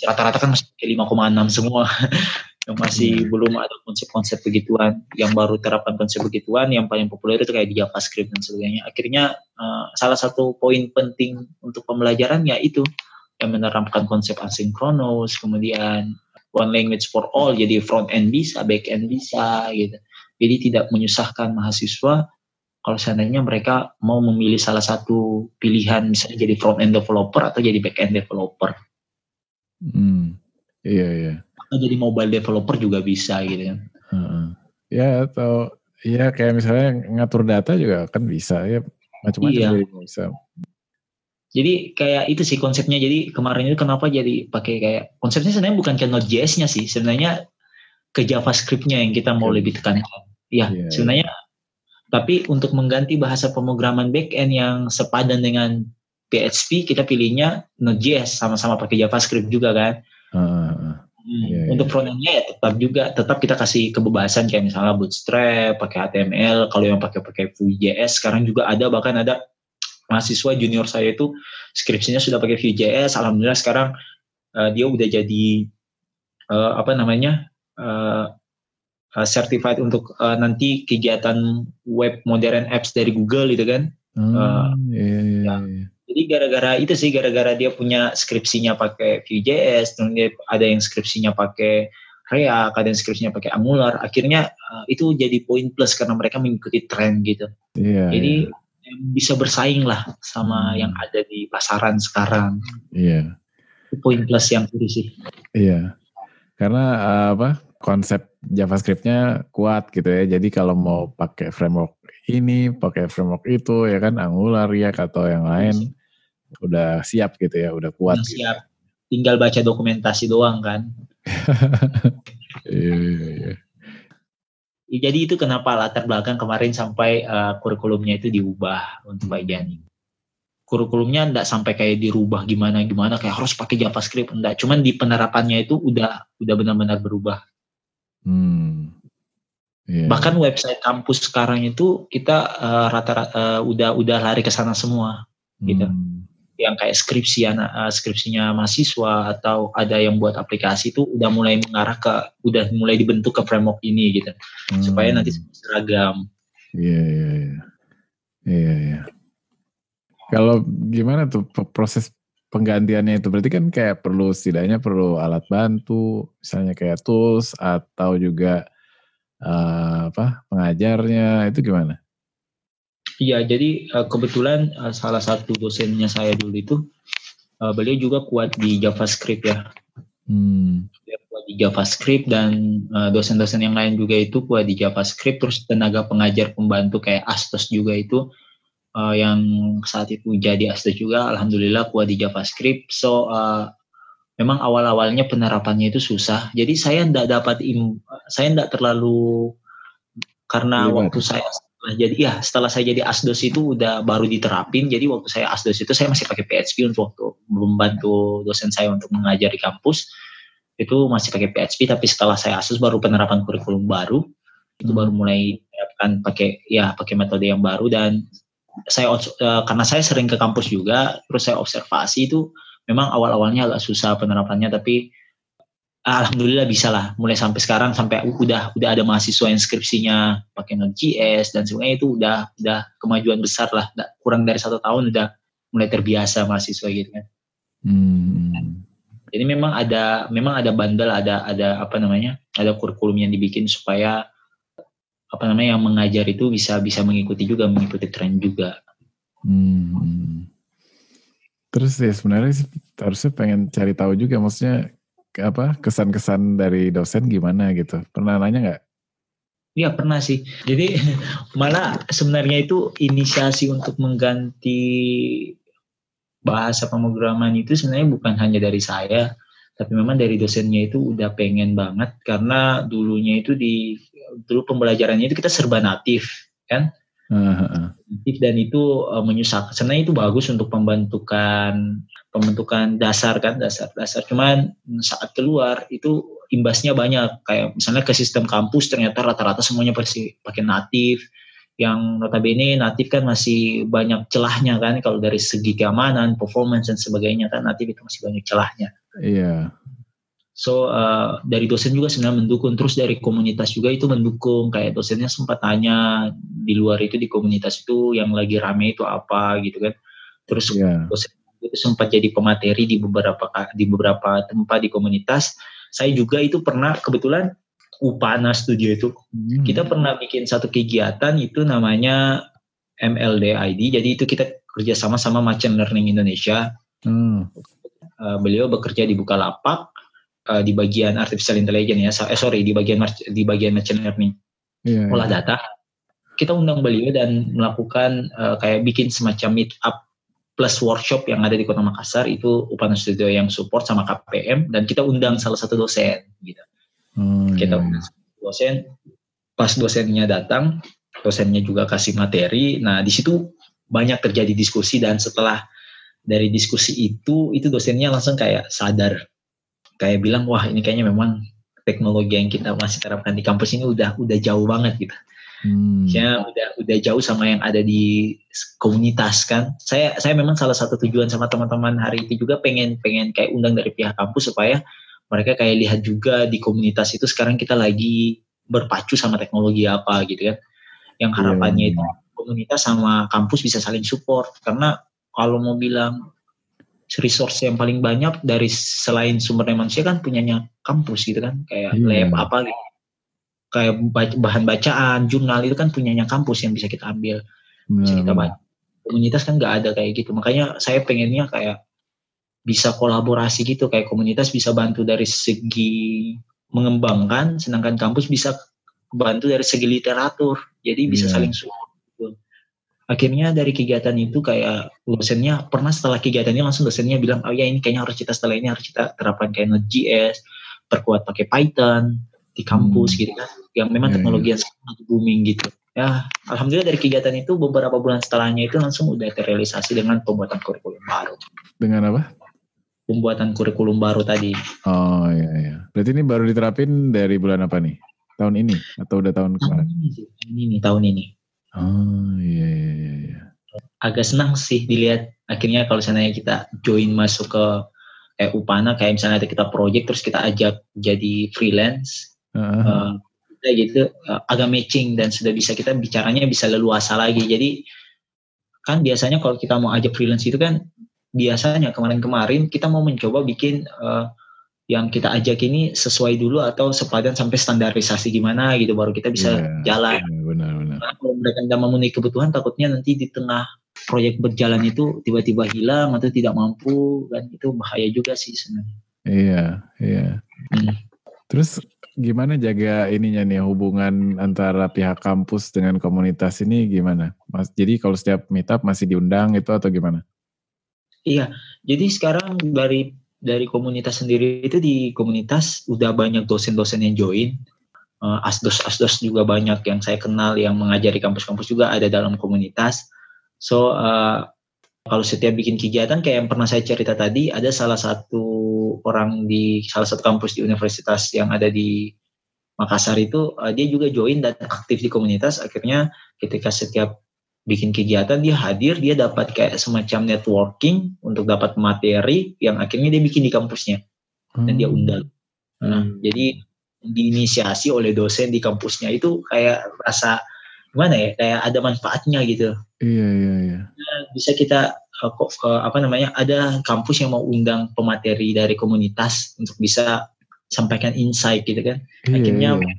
rata-rata kan masih 5,6 semua. *laughs* yang masih hmm. belum ada konsep-konsep begituan yang baru terapkan konsep begituan yang paling populer itu kayak di JavaScript dan sebagainya. Akhirnya uh, salah satu poin penting untuk pembelajaran ya itu yang menerapkan konsep asinkronus kemudian one language for all jadi front end bisa back end bisa gitu. Jadi tidak menyusahkan mahasiswa kalau seandainya mereka mau memilih salah satu pilihan misalnya jadi front end developer atau jadi back end developer. Hmm. Iya iya jadi mobile developer juga bisa gitu kan. Hmm. Ya atau ya kayak misalnya ngatur data juga kan bisa ya macam-macam iya. bisa. Jadi kayak itu sih konsepnya. Jadi kemarin itu kenapa jadi pakai kayak konsepnya sebenarnya bukan ke Node.js-nya sih, sebenarnya ke JavaScript-nya yang kita mau lebih tekankan. Ya, yeah, sebenarnya yeah. tapi untuk mengganti bahasa pemrograman backend yang sepadan dengan PHP kita pilihnya Node.js sama-sama pakai JavaScript juga kan. Uh, Hmm. Yeah, iya. Untuk front endnya ya tetap juga tetap kita kasih kebebasan kayak misalnya Bootstrap, pakai HTML. Kalau yang pakai pakai Vue.js sekarang juga ada bahkan ada mahasiswa junior saya itu skripsinya sudah pakai Vue.js. Alhamdulillah sekarang uh, dia udah jadi uh, apa namanya uh, uh, certified untuk uh, nanti kegiatan web modern apps dari Google gitu kan. Hmm, uh, yeah, yeah, ya. Jadi gara-gara itu sih gara-gara dia punya skripsinya pakai Vue.js, ada yang skripsinya pakai React, ada yang skripsinya pakai Angular. Akhirnya uh, itu jadi poin plus karena mereka mengikuti tren gitu. Yeah, jadi yeah. bisa bersaing lah sama hmm. yang ada di pasaran sekarang. Iya. Yeah. Itu poin plus yang itu sih. Iya. Yeah. Karena uh, apa? Konsep JavaScript-nya kuat gitu ya. Jadi kalau mau pakai framework ini, pakai framework itu ya kan Angular ya atau yang lain udah siap gitu ya, udah kuat. Udah gitu. siap. Tinggal baca dokumentasi doang kan. *laughs* iya, iya, iya. Jadi itu kenapa latar belakang kemarin sampai uh, kurikulumnya itu diubah untuk bagian ini. Kurikulumnya enggak sampai kayak dirubah gimana gimana kayak harus pakai JavaScript enggak, cuman di penerapannya itu udah udah benar-benar berubah. Hmm. Yeah. Bahkan website kampus sekarang itu kita uh, rata-rata uh, udah udah lari ke sana semua gitu. Yang kayak skripsi anak uh, skripsinya mahasiswa atau ada yang buat aplikasi itu udah mulai mengarah ke udah mulai dibentuk ke framework ini gitu hmm. supaya nanti seragam. Iya iya iya. Iya iya. Kalau gimana tuh proses penggantiannya itu berarti kan kayak perlu setidaknya perlu alat bantu misalnya kayak tools atau juga uh, apa pengajarnya itu gimana? Iya, jadi uh, kebetulan uh, salah satu dosennya saya dulu itu uh, beliau juga kuat di JavaScript ya. Hmm. Dia kuat di JavaScript dan dosen-dosen yang lain juga itu kuat di JavaScript. Terus tenaga pengajar pembantu kayak Astos juga itu uh, yang saat itu jadi Astos juga, alhamdulillah kuat di JavaScript. So uh, memang awal-awalnya penerapannya itu susah. Jadi saya tidak dapat im, saya tidak terlalu karena iya, waktu saya Nah, jadi ya setelah saya jadi asdos itu udah baru diterapin. Jadi waktu saya asdos itu saya masih pakai PHP untuk waktu membantu dosen saya untuk mengajar di kampus itu masih pakai PHP. Tapi setelah saya asdos baru penerapan kurikulum baru itu baru mulai menerapkan pakai ya pakai metode yang baru dan saya uh, karena saya sering ke kampus juga terus saya observasi itu memang awal-awalnya agak susah penerapannya tapi alhamdulillah bisa lah mulai sampai sekarang sampai udah udah ada mahasiswa yang skripsinya pakai Node.js dan sebagainya itu udah udah kemajuan besar lah kurang dari satu tahun udah mulai terbiasa mahasiswa gitu kan hmm. jadi memang ada memang ada bandel ada ada apa namanya ada kurikulum yang dibikin supaya apa namanya yang mengajar itu bisa bisa mengikuti juga mengikuti tren juga hmm. terus ya sebenarnya harusnya pengen cari tahu juga maksudnya apa kesan-kesan dari dosen gimana gitu? Pernah nanya nggak? Iya pernah sih. Jadi *laughs* malah sebenarnya itu inisiasi untuk mengganti bahasa pemrograman itu sebenarnya bukan hanya dari saya, tapi memang dari dosennya itu udah pengen banget karena dulunya itu di dulu pembelajarannya itu kita serba natif kan. Uh, dan itu uh, menyusahkan. Sebenarnya itu bagus untuk pembentukan pembentukan dasar kan dasar dasar. Cuman saat keluar itu imbasnya banyak kayak misalnya ke sistem kampus ternyata rata-rata semuanya pasti pakai natif yang notabene natif kan masih banyak celahnya kan kalau dari segi keamanan, performance dan sebagainya kan natif itu masih banyak celahnya. Iya. So uh, dari dosen juga sebenarnya mendukung, terus dari komunitas juga itu mendukung. Kayak dosennya sempat tanya di luar itu di komunitas itu yang lagi rame itu apa gitu kan. Terus yeah. dosen itu sempat jadi pemateri di beberapa di beberapa tempat di komunitas. Saya juga itu pernah kebetulan Upana Studio itu hmm. kita pernah bikin satu kegiatan itu namanya MLD ID. Jadi itu kita kerjasama sama Machine Learning Indonesia. Hmm. Uh, beliau bekerja di Bukalapak uh, di bagian artificial intelligence ya, eh, sorry di bagian di bagian machine learning, yeah, olah yeah. data. Kita undang beliau dan melakukan uh, kayak bikin semacam meet up plus workshop yang ada di Kota Makassar itu Upana Studio yang support sama KPM dan kita undang salah satu dosen gitu. Hmm, kita iya, undang dosen, pas dosennya datang, dosennya juga kasih materi. Nah di situ banyak terjadi diskusi dan setelah dari diskusi itu itu dosennya langsung kayak sadar kayak bilang wah ini kayaknya memang teknologi yang kita masih terapkan di kampus ini udah udah jauh banget gitu. Hmm. Ya udah udah jauh sama yang ada di komunitas kan. Saya saya memang salah satu tujuan sama teman-teman hari itu juga pengen pengen kayak undang dari pihak kampus supaya mereka kayak lihat juga di komunitas itu sekarang kita lagi berpacu sama teknologi apa gitu kan. Yang iya, harapannya yeah. itu komunitas sama kampus bisa saling support karena kalau mau bilang resource yang paling banyak dari selain sumber daya manusia kan punyanya kampus gitu kan kayak hmm. lab apa gitu kayak bahan bacaan jurnal itu kan punyanya kampus yang bisa kita ambil. Hmm. bisa kita baca komunitas kan nggak ada kayak gitu. Makanya saya pengennya kayak bisa kolaborasi gitu. Kayak komunitas bisa bantu dari segi mengembangkan sedangkan kampus bisa bantu dari segi literatur. Jadi bisa yeah. saling support akhirnya dari kegiatan itu kayak dosennya pernah setelah kegiatan ini langsung dosennya bilang oh ya ini kayaknya harus kita setelah ini harus kita terapkan kayak Node.js perkuat pakai Python di kampus hmm. gitu kan yang memang yeah, teknologi yeah. yang sangat booming gitu ya alhamdulillah dari kegiatan itu beberapa bulan setelahnya itu langsung udah terrealisasi dengan pembuatan kurikulum baru dengan apa pembuatan kurikulum baru tadi oh iya iya berarti ini baru diterapin dari bulan apa nih tahun ini atau udah tahun kemarin ini, ini tahun ini Oh iya iya iya. iya. Agak senang sih dilihat akhirnya kalau misalnya kita join masuk ke kayak Upana kayak misalnya ada kita project terus kita ajak jadi freelance. Uh-huh. Uh, gitu uh, agak matching dan sudah bisa kita bicaranya bisa leluasa lagi. Jadi kan biasanya kalau kita mau ajak freelance itu kan biasanya kemarin-kemarin kita mau mencoba bikin uh, yang kita ajak ini sesuai dulu atau sepadan sampai standarisasi gimana gitu baru kita bisa yeah, jalan. Yeah, benar, benar. Kalau mereka tidak memenuhi kebutuhan takutnya nanti di tengah proyek berjalan itu tiba-tiba hilang atau tidak mampu dan itu bahaya juga sih sebenarnya. Iya, iya. Hmm. Terus gimana jaga ininya nih hubungan antara pihak kampus dengan komunitas ini gimana? Mas, jadi kalau setiap meetup masih diundang itu atau gimana? Iya, jadi sekarang dari dari komunitas sendiri itu di komunitas udah banyak dosen-dosen yang join uh, asdos-asdos juga banyak yang saya kenal yang mengajari kampus-kampus juga ada dalam komunitas so uh, kalau setiap bikin kegiatan kayak yang pernah saya cerita tadi ada salah satu orang di salah satu kampus di universitas yang ada di Makassar itu uh, dia juga join dan aktif di komunitas akhirnya ketika setiap bikin kegiatan dia hadir dia dapat kayak semacam networking untuk dapat materi yang akhirnya dia bikin di kampusnya dan dia hmm. undang Nah, hmm. jadi diinisiasi oleh dosen di kampusnya itu kayak rasa gimana ya kayak ada manfaatnya gitu. Iya iya iya. Bisa kita apa namanya ada kampus yang mau undang pemateri dari komunitas untuk bisa sampaikan insight gitu kan. Iya, Akhirnya iya.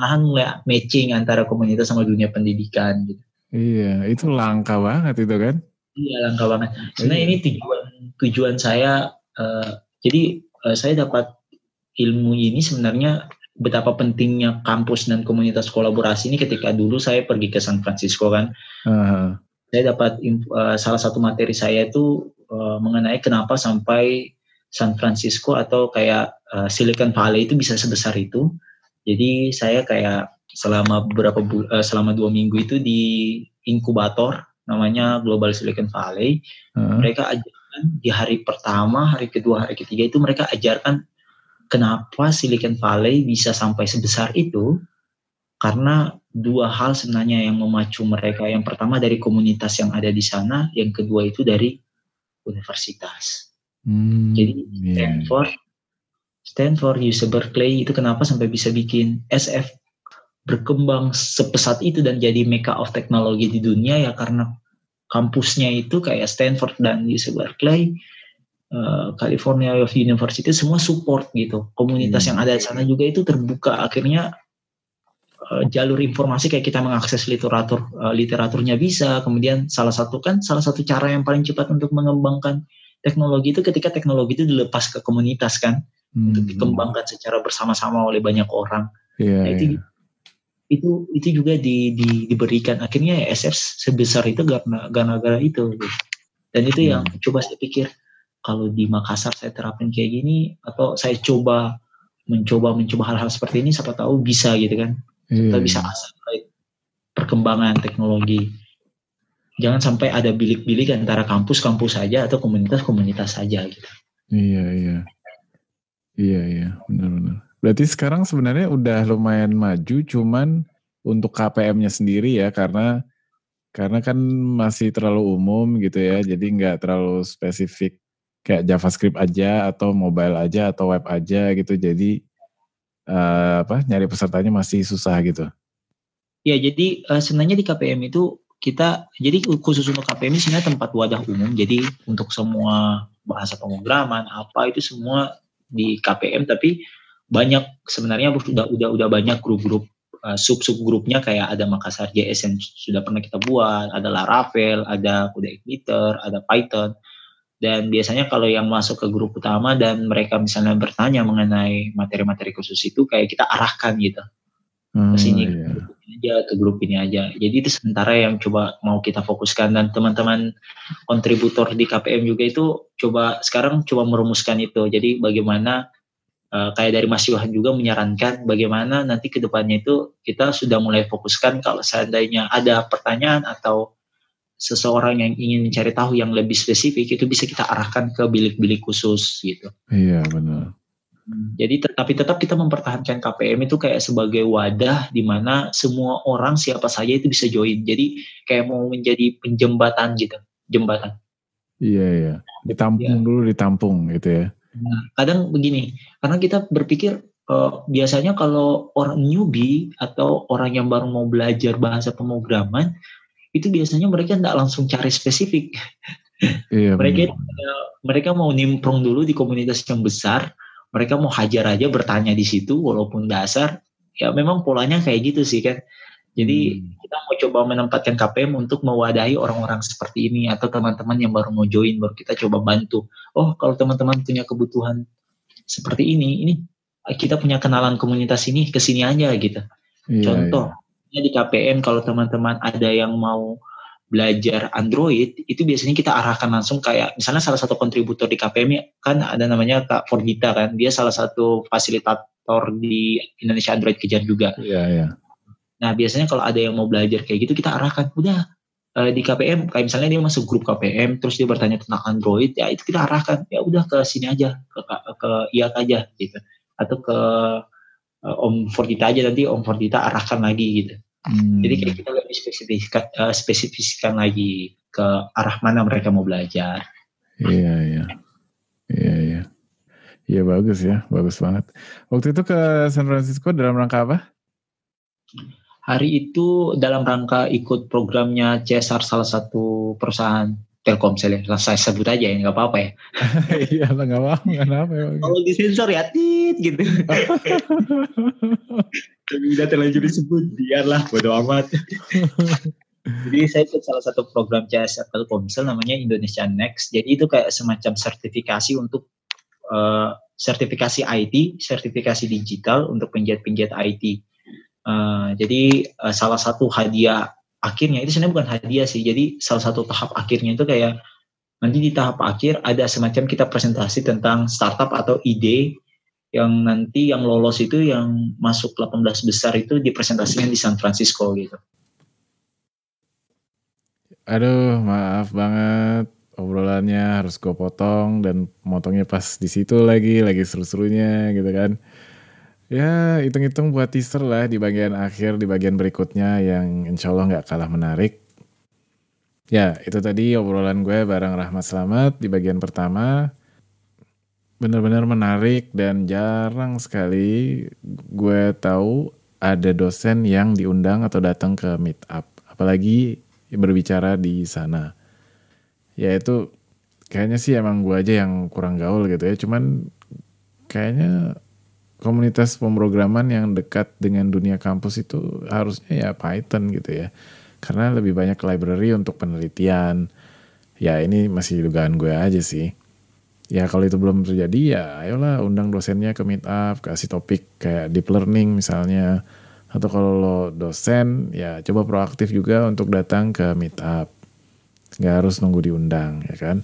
lahan mulai matching antara komunitas sama dunia pendidikan gitu. Iya, itu langka banget itu kan? Iya, langka banget. Sebenarnya iya. ini tujuan tujuan saya uh, jadi uh, saya dapat ilmu ini sebenarnya betapa pentingnya kampus dan komunitas kolaborasi ini ketika dulu saya pergi ke San Francisco kan. Uh. Saya dapat uh, salah satu materi saya itu uh, mengenai kenapa sampai San Francisco atau kayak uh, Silicon Valley itu bisa sebesar itu. Jadi saya kayak selama beberapa uh, selama dua minggu itu di inkubator namanya Global Silicon Valley. Uh. Mereka ajarkan di hari pertama, hari kedua, hari ketiga itu mereka ajarkan kenapa Silicon Valley bisa sampai sebesar itu karena dua hal sebenarnya yang memacu mereka. Yang pertama dari komunitas yang ada di sana, yang kedua itu dari universitas. Hmm, Jadi iya. Stanford, Stanford, UC Berkeley itu kenapa sampai bisa bikin SF berkembang sepesat itu dan jadi mecca of teknologi di dunia ya karena kampusnya itu kayak Stanford dan UC Berkeley Eh, California University semua support gitu. Komunitas hmm. yang ada di sana juga itu terbuka akhirnya uh, jalur informasi kayak kita mengakses literatur uh, literaturnya bisa. Kemudian salah satu kan salah satu cara yang paling cepat untuk mengembangkan teknologi itu ketika teknologi itu dilepas ke komunitas kan hmm. untuk dikembangkan secara bersama-sama oleh banyak orang. Yeah, nah, itu yeah. itu itu juga di, di, diberikan akhirnya ya SF sebesar itu karena gara-gara itu. Gitu. Dan itu hmm. yang coba saya pikir kalau di Makassar saya terapin kayak gini atau saya coba mencoba mencoba hal-hal seperti ini siapa tahu bisa gitu kan kita bisa iya. asal perkembangan teknologi. Jangan sampai ada bilik-bilik antara kampus-kampus saja atau komunitas-komunitas saja gitu. Iya iya. Iya iya. Benar-benar berarti sekarang sebenarnya udah lumayan maju cuman untuk KPM-nya sendiri ya karena karena kan masih terlalu umum gitu ya jadi nggak terlalu spesifik kayak JavaScript aja atau mobile aja atau web aja gitu. Jadi uh, apa nyari pesertanya masih susah gitu. Ya, jadi uh, sebenarnya di KPM itu kita jadi khusus untuk KPM ini sebenarnya tempat wadah umum. Jadi untuk semua bahasa pemrograman apa itu semua di KPM tapi banyak sebenarnya udah udah udah banyak grup-grup uh, sub-sub grupnya kayak ada Makassar JS yang sudah pernah kita buat, ada Laravel, ada Kuda Editor, ada Python dan biasanya kalau yang masuk ke grup utama dan mereka misalnya bertanya mengenai materi-materi khusus itu kayak kita arahkan gitu. Hmm, ke sini iya. grup ini aja ke grup ini aja. Jadi itu sementara yang coba mau kita fokuskan. Dan teman-teman kontributor di KPM juga itu coba sekarang coba merumuskan itu. Jadi bagaimana uh, kayak dari Mas Yohan juga menyarankan bagaimana nanti ke depannya itu kita sudah mulai fokuskan kalau seandainya ada pertanyaan atau seseorang yang ingin mencari tahu yang lebih spesifik itu bisa kita arahkan ke bilik-bilik khusus gitu. Iya benar. Hmm, jadi tetapi tetap kita mempertahankan KPM itu kayak sebagai wadah di mana semua orang siapa saja itu bisa join. Jadi kayak mau menjadi penjembatan gitu, jembatan. Iya iya. Ditampung ya. dulu ditampung gitu ya. Nah, kadang begini, karena kita berpikir uh, biasanya kalau orang newbie atau orang yang baru mau belajar bahasa pemrograman itu biasanya mereka tidak langsung cari spesifik. Iya, *laughs* mereka benar. mereka mau nimprong dulu di komunitas yang besar, mereka mau hajar aja bertanya di situ walaupun dasar. Ya memang polanya kayak gitu sih kan. Jadi hmm. kita mau coba menempatkan KPM untuk mewadahi orang-orang seperti ini atau teman-teman yang baru mau join baru kita coba bantu. Oh kalau teman-teman punya kebutuhan seperti ini, ini kita punya kenalan komunitas ini ke sini aja gitu. Iya, Contoh, iya di KPM kalau teman-teman ada yang mau belajar Android itu biasanya kita arahkan langsung kayak misalnya salah satu kontributor di KPM kan ada namanya Kak Forgita kan dia salah satu fasilitator di Indonesia Android kejar juga. Iya iya. Nah biasanya kalau ada yang mau belajar kayak gitu kita arahkan udah uh, di KPM kayak misalnya dia masuk grup KPM terus dia bertanya tentang Android ya itu kita arahkan ya udah ke sini aja ke ke, ke IAK aja gitu atau ke uh, Om Forgita aja nanti Om Forgita arahkan lagi gitu. Hmm. Jadi kayak kita lebih spesifikkan, uh, spesifikkan lagi ke arah mana mereka mau belajar. Iya iya, iya iya. Iya bagus ya, bagus banget. Waktu itu ke San Francisco dalam rangka apa? Hari itu dalam rangka ikut programnya CSR salah satu perusahaan Telkomsel ya. Saya sebut aja ya, nggak apa-apa ya. *laughs* Iya nggak apa-apa, kenapa ya. Kalau disensor ya tit gitu. *laughs* Tapi udah terlanjur disebut, biarlah bodo amat. Jadi saya ikut salah satu program CSR Telkomsel namanya Indonesia Next. Jadi itu kayak semacam sertifikasi untuk uh, sertifikasi IT, sertifikasi digital untuk penjahit-penjahit IT. Uh, jadi uh, salah satu hadiah akhirnya itu sebenarnya bukan hadiah sih. Jadi salah satu tahap akhirnya itu kayak nanti di tahap akhir ada semacam kita presentasi tentang startup atau ide yang nanti yang lolos itu yang masuk 18 besar itu dipresentasikan di San Francisco gitu. Aduh, maaf banget obrolannya harus gue potong dan motongnya pas di situ lagi, lagi seru-serunya gitu kan. Ya, hitung-hitung buat teaser lah di bagian akhir, di bagian berikutnya yang insya Allah nggak kalah menarik. Ya, itu tadi obrolan gue bareng Rahmat Selamat di bagian pertama. Benar-benar menarik dan jarang sekali gue tahu ada dosen yang diundang atau datang ke meet up. Apalagi berbicara di sana ya itu kayaknya sih emang gue aja yang kurang gaul gitu ya cuman kayaknya komunitas pemrograman yang dekat dengan dunia kampus itu harusnya ya Python gitu ya. Karena lebih banyak library untuk penelitian. Ya ini masih dugaan gue aja sih. Ya kalau itu belum terjadi ya ayolah undang dosennya ke meet up kasih topik kayak deep learning misalnya. Atau kalau lo dosen ya coba proaktif juga untuk datang ke meet up nggak harus nunggu diundang ya kan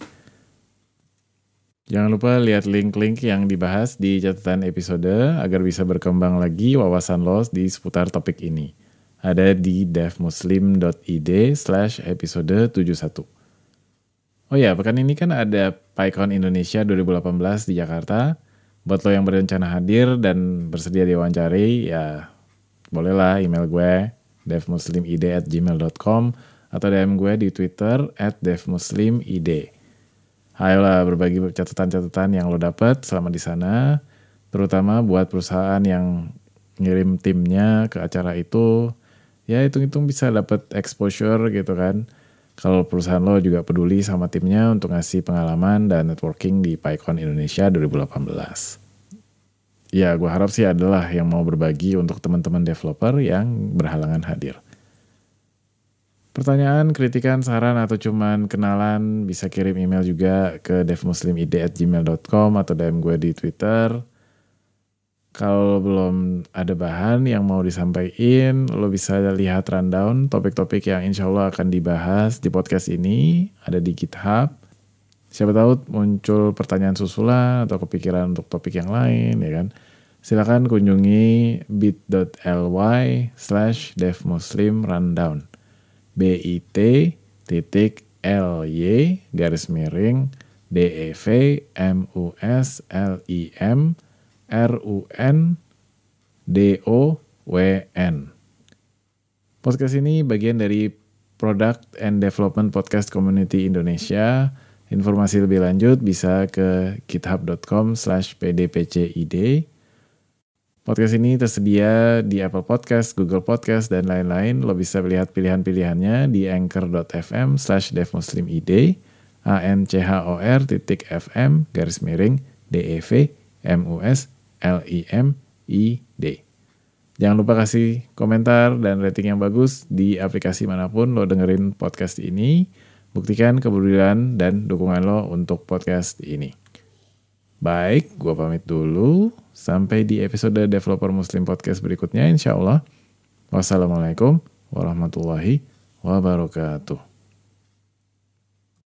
Jangan lupa lihat link-link yang dibahas di catatan episode agar bisa berkembang lagi wawasan lo di seputar topik ini. Ada di devmuslim.id slash episode 71. Oh ya, pekan ini kan ada PyCon Indonesia 2018 di Jakarta. Buat lo yang berencana hadir dan bersedia diwawancari, ya bolehlah email gue devmuslimid at gmail.com atau DM gue di Twitter at devmuslimid. Ayolah berbagi catatan-catatan yang lo dapet selama di sana, terutama buat perusahaan yang ngirim timnya ke acara itu, ya hitung-hitung bisa dapet exposure gitu kan. Kalau perusahaan lo juga peduli sama timnya untuk ngasih pengalaman dan networking di PyCon Indonesia 2018. Ya, gue harap sih adalah yang mau berbagi untuk teman-teman developer yang berhalangan hadir. Pertanyaan, kritikan, saran, atau cuman kenalan bisa kirim email juga ke devmuslimid@gmail.com atau DM gue di Twitter. Kalau belum ada bahan yang mau disampaikan, lo bisa lihat rundown topik-topik yang insya Allah akan dibahas di podcast ini. Ada di GitHub. Siapa tahu muncul pertanyaan susulan atau kepikiran untuk topik yang lain, ya kan? Silakan kunjungi bit.ly slash devmuslimrundown bit titik ly garis miring dev mus lim run n Podcast ini bagian dari Product and Development Podcast Community Indonesia. Informasi lebih lanjut bisa ke github.com slash pdpcid Podcast ini tersedia di Apple Podcast, Google Podcast, dan lain-lain. Lo bisa lihat pilihan-pilihannya di anchor.fm slash devmuslimid, a-n-c-h-o-r titik fm, garis miring, d-e-v, m-u-s, l-i-m-i-d. Jangan lupa kasih komentar dan rating yang bagus di aplikasi mana pun lo dengerin podcast ini. Buktikan kepedulian dan dukungan lo untuk podcast ini. Baik, gue pamit dulu. Sampai di episode Developer Muslim Podcast berikutnya insya Allah. Wassalamualaikum warahmatullahi wabarakatuh.